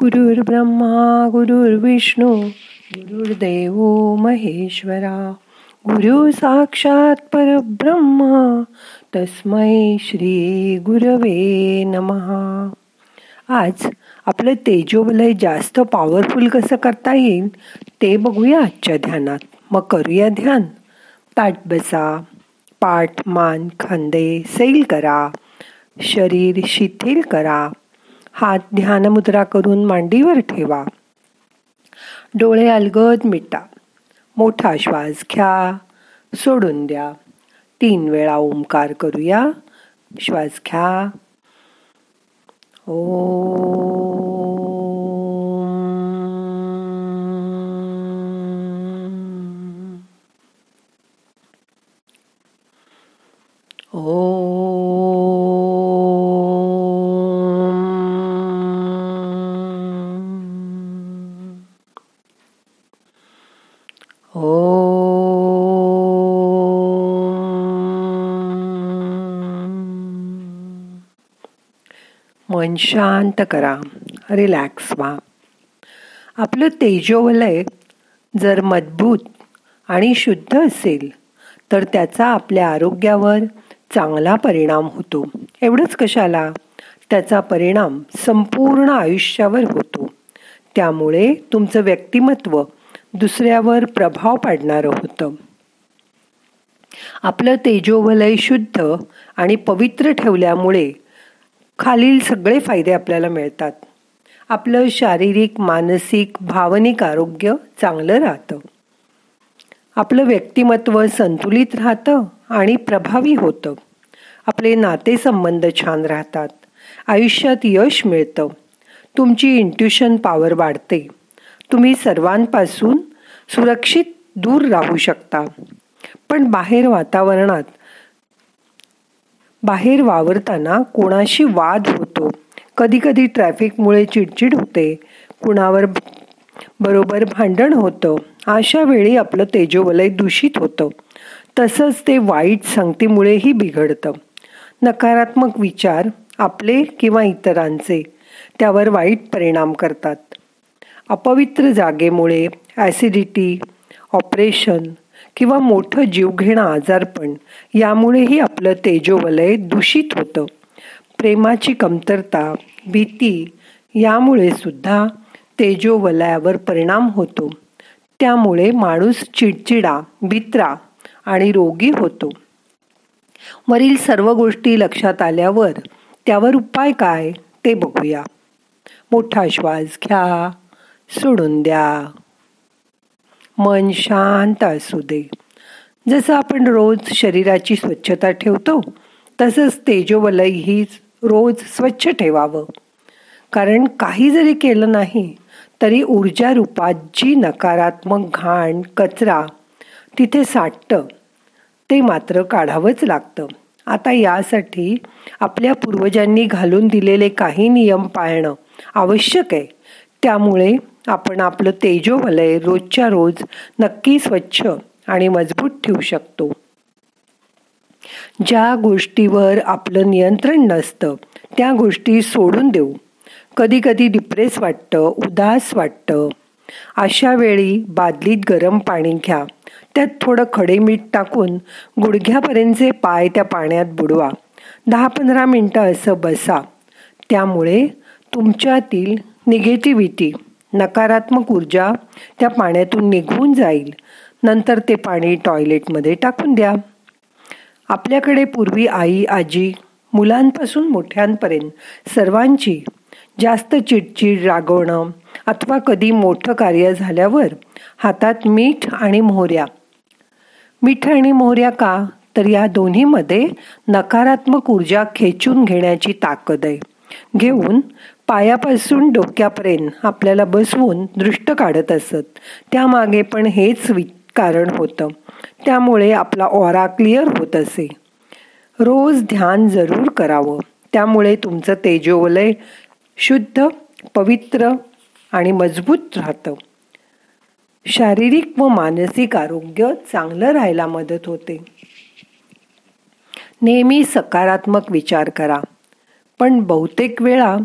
गुरुर् ब्रह्मा गुरुर्विष्णू गुरुर्देव महेश्वरा। गुरु साक्षात परब्रह्म तस्मै श्री गुरवे नमहा आज आपलं तेजोबलय जास्त पॉवरफुल कसं करता येईल ते बघूया आजच्या ध्यानात. मग करूया ध्यान. ताट बसा पाठ मान खांदे सैल करा. शरीर शिथिल करा. हात ध्यानमुद्रा करून मांडीवर ठेवा. डोळे अलगद मिटा. मोठा श्वास घ्या. सोडून द्या. तीन वेळा ओंकार करूया. श्वास घ्या. ओ मन शांत करा. रिलॅक्स व्हा. आपलं तेजोवलय जर मजबूत आणि शुद्ध असेल तर त्याचा आपल्या आरोग्यावर चांगला परिणाम होतो. एवढंच कशाला? त्याचा परिणाम संपूर्ण आयुष्यावर होतो. त्यामुळे तुमचं व्यक्तिमत्व दुसऱ्यावर प्रभाव पाडणारं होतं. आपलं तेजोवलय शुद्ध आणि पवित्र ठेवल्यामुळे खालील सगळे फायदे आपल्याला मिळतात. आपलं शारीरिक मानसिक भावनिक आरोग्य चांगलं राहतं. आपलं व्यक्तिमत्व संतुलित राहतं आणि प्रभावी होतं. आपले नातेसंबंध छान राहतात. आयुष्यात यश मिळतं. तुमची इंट्युशन पॉवर वाढते. तुम्ही सर्वांपासून सुरक्षित दूर राहू शकता. पण बाहेर वातावरणात बाहेर वावरताना कोणाशी वाद होतो? कधी कधी ट्रॅफिकमुळे चिडचिड होते. कुणावर बरोबर भांडण होतं. अशा वेळी आपलं तेजोवलय दूषित होतं. तसंच ते वाईट संगतीमुळेही बिघडतं. नकारात्मक विचार आपले किंवा इतरांचे त्यावर वाईट परिणाम करतात. अपवित्र जागेमुळे ॲसिडिटी ऑपरेशन किंवा मोठं जीवघेणं आजारपण यामुळेही आपलं तेजोवलय दूषित होतं. प्रेमाची कमतरता भीती यामुळे सुद्धा तेजोवलयावर परिणाम होतो. त्यामुळे माणूस चिडचिडा भित्रा आणि रोगी होतो. वरील सर्व गोष्टी लक्षात आल्यावर त्यावर उपाय काय ते बघूया. मोठा श्वास घ्या सोडून द्या. मन शांत असू दे. जसं आपण रोज शरीराची स्वच्छता ठेवतो तसंच तेजोवलय रोज स्वच्छ ठेवावं. कारण काही जरी केलं नाही तरी ऊर्जा रूपात जी नकारात्मक घाण कचरा तिथे साठतं ते मात्र काढावंच लागतं. आता यासाठी आपल्या पूर्वजांनी घालून दिलेले काही नियम पाळणं आवश्यक आहे. त्यामुळे आपण आपलं तेजोवलय रोजच्या रोज नक्की स्वच्छ आणि मजबूत ठेवू शकतो. ज्या गोष्टीवर आपलं नियंत्रण नसतं त्या गोष्टी सोडून देऊ. कधी कधी डिप्रेस वाटतं उदास वाटतं. अशा वेळी बादलीत गरम पाणी घ्या. त्यात थोडं खडे मीठ टाकून गुडघ्यापर्यंतचे पाय त्या पाण्यात बुडवा. दहा पंधरा मिनटं असं बसा. त्यामुळे तुमच्यातील निगेटिव्हिटी नकारात्मक ऊर्जा त्या पाण्यातून निघून जाईल. नंतर ते पाणी टॉयलेटमध्ये टाकून द्या. आपल्याकडे पूर्वी आई आजी मुलांपासून मोठ्यांपर्यंत सर्वांची जास्त चिडचिड रागवणं अथवा कधी मोठं कार्य झाल्यावर हातात मीठ आणि मोहऱ्या. मीठ आणि मोहऱ्या का? तर या दोन्हीमध्ये नकारात्मक ऊर्जा खेचून घेण्याची ताकद आहे. घेऊन पायापासून डोक्यापर्यंत आपल्याला बसवून दृष्ट काढत असत. त्यामागे पण हेच कारण होतं. त्यामुळे आपला ओरा क्लिअर होत असे. रोज ध्यान जरूर करावं. त्यामुळे तुमचं तेजोवलय शुद्ध पवित्र आणि मजबूत राहतं. शारीरिक व मानसिक आरोग्य चांगलं राहायला मदत होते. नेहमी सकारात्मक विचार करा. पण बहुतेक वेळा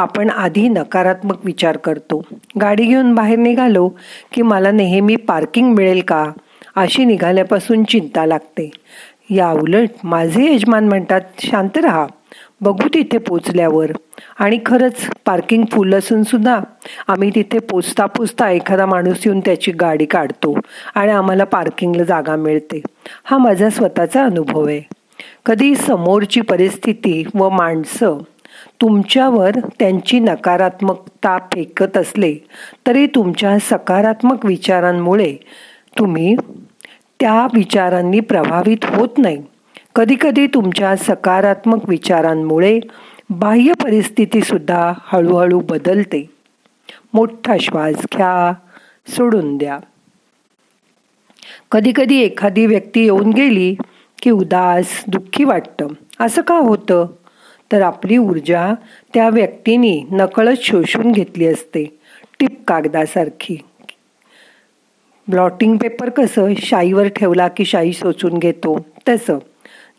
आपण आधी नकारात्मक विचार करतो. गाडी घेऊन बाहेर निघालो की मला नेहमी पार्किंग मिळेल का? अशी निघाल्यापासून चिंता लागते. या उलट माझे यजमान म्हणतात शांत राहा. बघू तिथे पोचल्यावर. आणि खरंच पार्किंग फुल असून सुद्धा आम्ही तिथे पोचता पोचता एखादा माणूस येऊन त्याची गाडी काढतो आणि आम्हाला पार्किंगला जागा मिळते. हा माझा स्वतःचा अनुभव आहे. कधी समोरची परिस्थिती व माणसं तुमच्यावर त्यांची नकारात्मकता फेकत असले तरी तुमच्या सकारात्मक विचारांमुळे तुम्ही त्या विचारांनी प्रभावित होत नाही. कधीकधी तुमच्या सकारात्मक विचारांमुळे बाह्य परिस्थितीसुद्धा हळूहळू बदलते. मोठा श्वास घ्या सोडून द्या. कधीकधी एखादी व्यक्ती येऊन गेली की उदास दुःखी वाटतं. असं का होतं? तर आपली ऊर्जा त्या व्यक्तीने नकळत शोषून घेतली असते. टिप कागदासारखी. ब्लॉटिंग पेपर कसं? शाईवर ठेवला की शाई सोचून घेतो. तसं.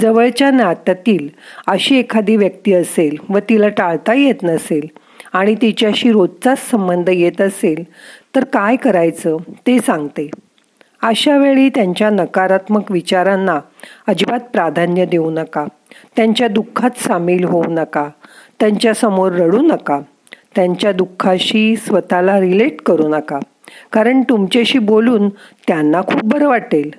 जवळच्या नात्यातील अशी एखादी व्यक्ती असेल व तिला टाळता येत नसेल आणि तिच्याशी रोजचाच संबंध येत असेल तर काय करायचं ते सांगते. अशा वेळी त्यांच्या नकारात्मक विचारांना अजिबात प्राधान्य देऊ नका. त्यांच्या दुःखात सामील होऊ नका. त्यांच्यासमोर रडू नका. त्यांच्या दुःखाशी स्वतःला रिलेट करू नका. कारण तुमच्याशी बोलून त्यांना खूप बरं वाटेल.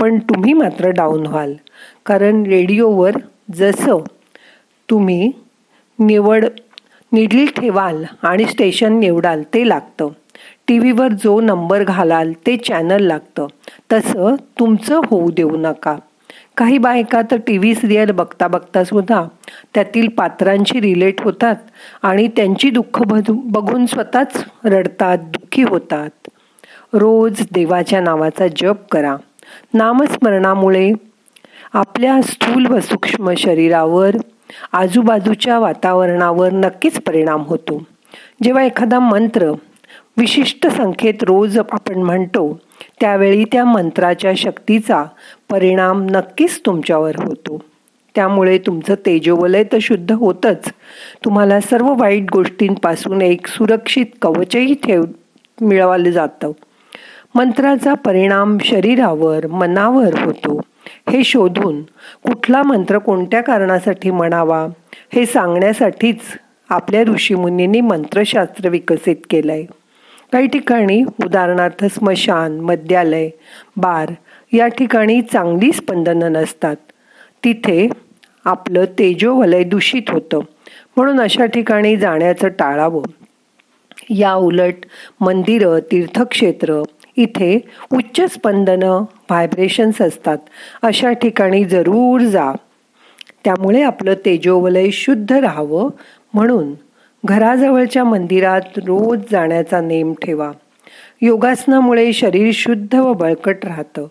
पण तुम्ही मात्र डाऊन व्हाल. कारण रेडिओवर जसं तुम्ही निवड निडली ठेवाल आणि स्टेशन निवडाल ते लागतं. टी व्हीवर जो नंबर घालाल ते चॅनल लागतं. तसं तुमचं होऊ देऊ नका. काही बायका तर टी व्ही सिरियल बघता बघता सुद्धा त्यातील पात्रांशी रिलेट होतात आणि त्यांची दुःख बघून स्वतःच रडतात दुःखी होतात. रोज देवाच्या नावाचा जप करा. नामस्मरणामुळे आपल्या स्थूल व सूक्ष्म शरीरावर आजूबाजूच्या वातावरणावर नक्कीच परिणाम होतो. जेव्हा एखादा मंत्र विशिष्ट संख्येत रोज आपण म्हणतो त्यावेळी त्या मंत्राच्या शक्तीचा परिणाम नक्कीच तुमच्यावर होतो. त्यामुळे तुमचं तेजोवलय तर शुद्ध होतंच. तुम्हाला सर्व वाईट गोष्टींपासून एक सुरक्षित कवचही ठेव मिळवलं जातं. मंत्राचा परिणाम शरीरावर मनावर होतो. हे शोधून कुठला मंत्र कोणत्या कारणासाठी म्हणावा हे सांगण्यासाठीच आपल्या ऋषीमुनींनी मंत्रशास्त्र विकसित केलं आहे काही ठिकाणी उदाहरणार्थ स्मशान मद्यालय बार या ठिकाणी चांगली स्पंदनं नसतात. तिथे आपलं तेजोवलय दूषित होतं. म्हणून अशा ठिकाणी जाण्याचं टाळावं. या उलट मंदिरं तीर्थक्षेत्र इथे उच्च स्पंदनं व्हायब्रेशन्स असतात. अशा ठिकाणी जरूर जा. त्यामुळे आपलं तेजोवलय शुद्ध राहावं म्हणून घराजवळच्या मंदिरात रोज जाण्याचा नेम ठेवा. योगासनामुळे शरीर शुद्ध व बळकट राहतं.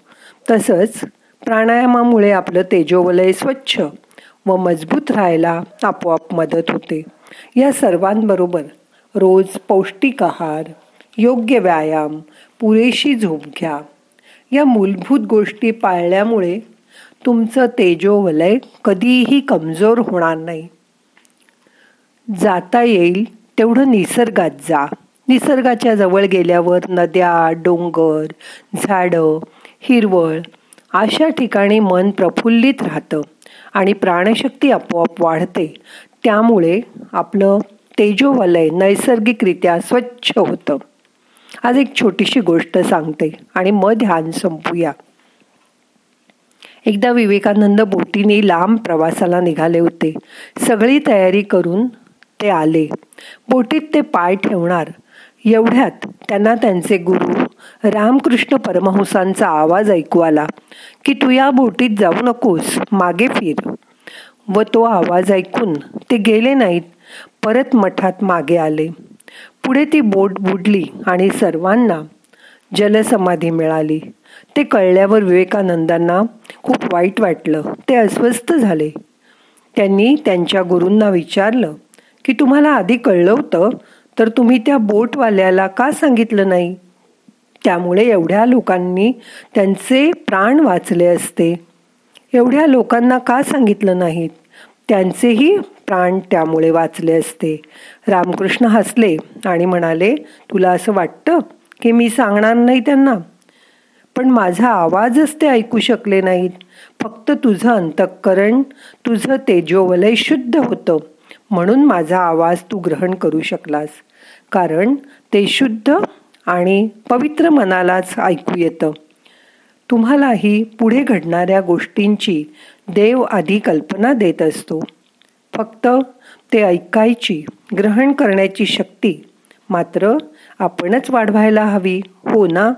तसंच प्राणायामामुळे आपलं तेजोवलय स्वच्छ व मजबूत राहायला आपोआप मदत होते. या सर्वांबरोबर रोज पौष्टिक आहार योग्य व्यायाम पुरेशी झोप घ्या. या मूलभूत गोष्टी पाळल्यामुळे तुमचं तेजोवलय कधीही कमजोर होणार नाही. जाता येईल तेवढं निसर्गात जा. निसर्गाच्या जवळ गेल्यावर नद्या डोंगर झाडं हिरवळ अशा ठिकाणी मन प्रफुल्लित राहतं आणि प्राणशक्ती आपोआप वाढते. त्यामुळे आपलं तेजोवलय नैसर्गिकरित्या स्वच्छ होतं. आज एक छोटीशी गोष्ट सांगते आणि मग ध्यान संपूया. एकदा विवेकानंद बोटीने लांब प्रवासाला निघाले होते. सगळी तयारी करून ते आले. बोटीत ते पाय ठेवणार. एवढ्यात त्यांना त्यांचे गुरु रामकृष्ण परमहंसांचा आवाज ऐकू आला की तू या बोटीत जाऊ नकोस मागे फिर. व तो आवाज ऐकून ते गेले नाहीत परत मठात मागे आले. पुढे ती बोट बुडली आणि सर्वांना जलसमाधी मिळाली. ते कळल्यावर विवेकानंदांना खूप वाईट वाटलं. ते अस्वस्थ झाले. त्यांनी त्यांच्या गुरूंना विचारलं की तुम्हाला आधी कळलं होतं तर तुम्ही त्या बोटवाल्याला का सांगितलं नाही? त्यामुळे एवढ्या लोकांनी त्यांचे प्राण वाचले असते. एवढ्या लोकांना का सांगितलं नाहीत? त्यांचेही प्राण त्यामुळे वाचले असते. रामकृष्ण हसले आणि म्हणाले तुला असं वाटतं की मी सांगणार नाही त्यांना? पण माझा आवाजच ते ऐकू शकले नाहीत. फक्त तुझं अंतःकरण तुझं तेजोवलय शुद्ध होतं. म्हणून माझा आवाज तू ग्रहण करू शकलास. कारण ते शुद्ध आणि पवित्र मनालाच ऐकू येतं. तुम्हालाही पुढे घडणाऱ्या गोष्टींची देव आधी कल्पना देत असतो. फक्त ते ऐकायची ग्रहण करण्याची शक्ती मात्र आपणच वाढवायला हवी हो ना?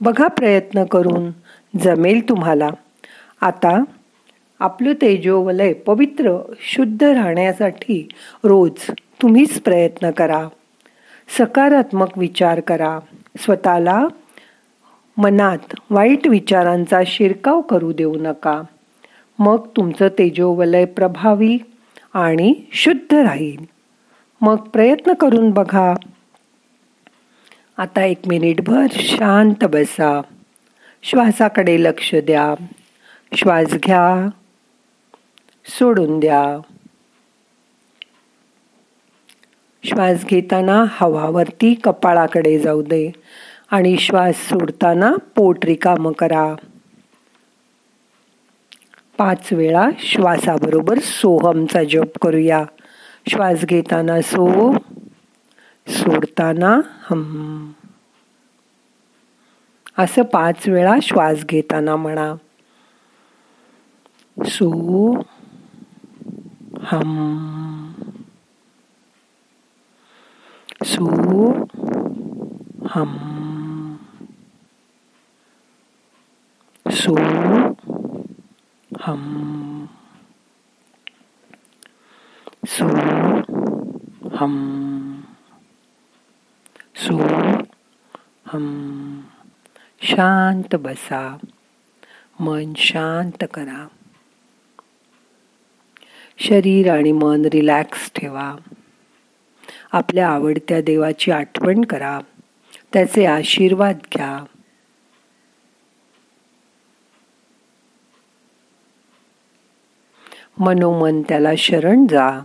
बघा प्रयत्न करून जमेल तुम्हाला. आता आपलं तेजोवलय पवित्र शुद्ध राहण्यासाठी रोज तुम्हीच प्रयत्न करा. सकारात्मक विचार करा. स्वतःला मनात वाईट विचारांचा शिरकाव करू देऊ नका. मग तुमचं तेजोवलय प्रभावी आणि शुद्ध राहील. मग प्रयत्न करून बघा. आता एक मिनिटभर शांत बसा. श्वासाकडे लक्ष द्या. श्वास घ्या. सोडून द्या. श्वास घेताना हवावरती कपाळाकडे जाऊ दे आणि श्वास सोडताना पोट रिकाम करा. पाच वेळा श्वासाबरोबर सोहमचा जप करूया. श्वास घेताना सो सोडताना हम. असं पाच वेळा श्वास घेताना म्हणा. सो हम सो हम सो हम सो हम सो हम शांत बसा मन शांत करा शरीर आणि मन रिलॅक्स ठेवा. आपल्या आवडत्या देवाची आठवण करा. त्याचे आशीर्वाद घ्या. मनोमन त्याला शरण जा.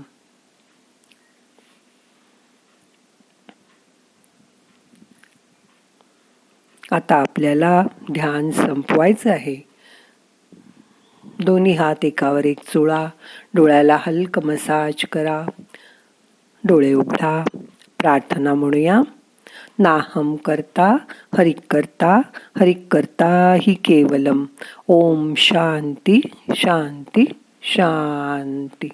आता आपल्याला ध्यान संपवायचं आहे. दोन्ही हात एकावर एक चोळा. डोळ्याला हलक मसाज करा. डोळे उघडा. प्रार्थना म्हणूया. नाहम करता हरिक करता हरिक करता ही केवलम. ओम शांती शांती शांती.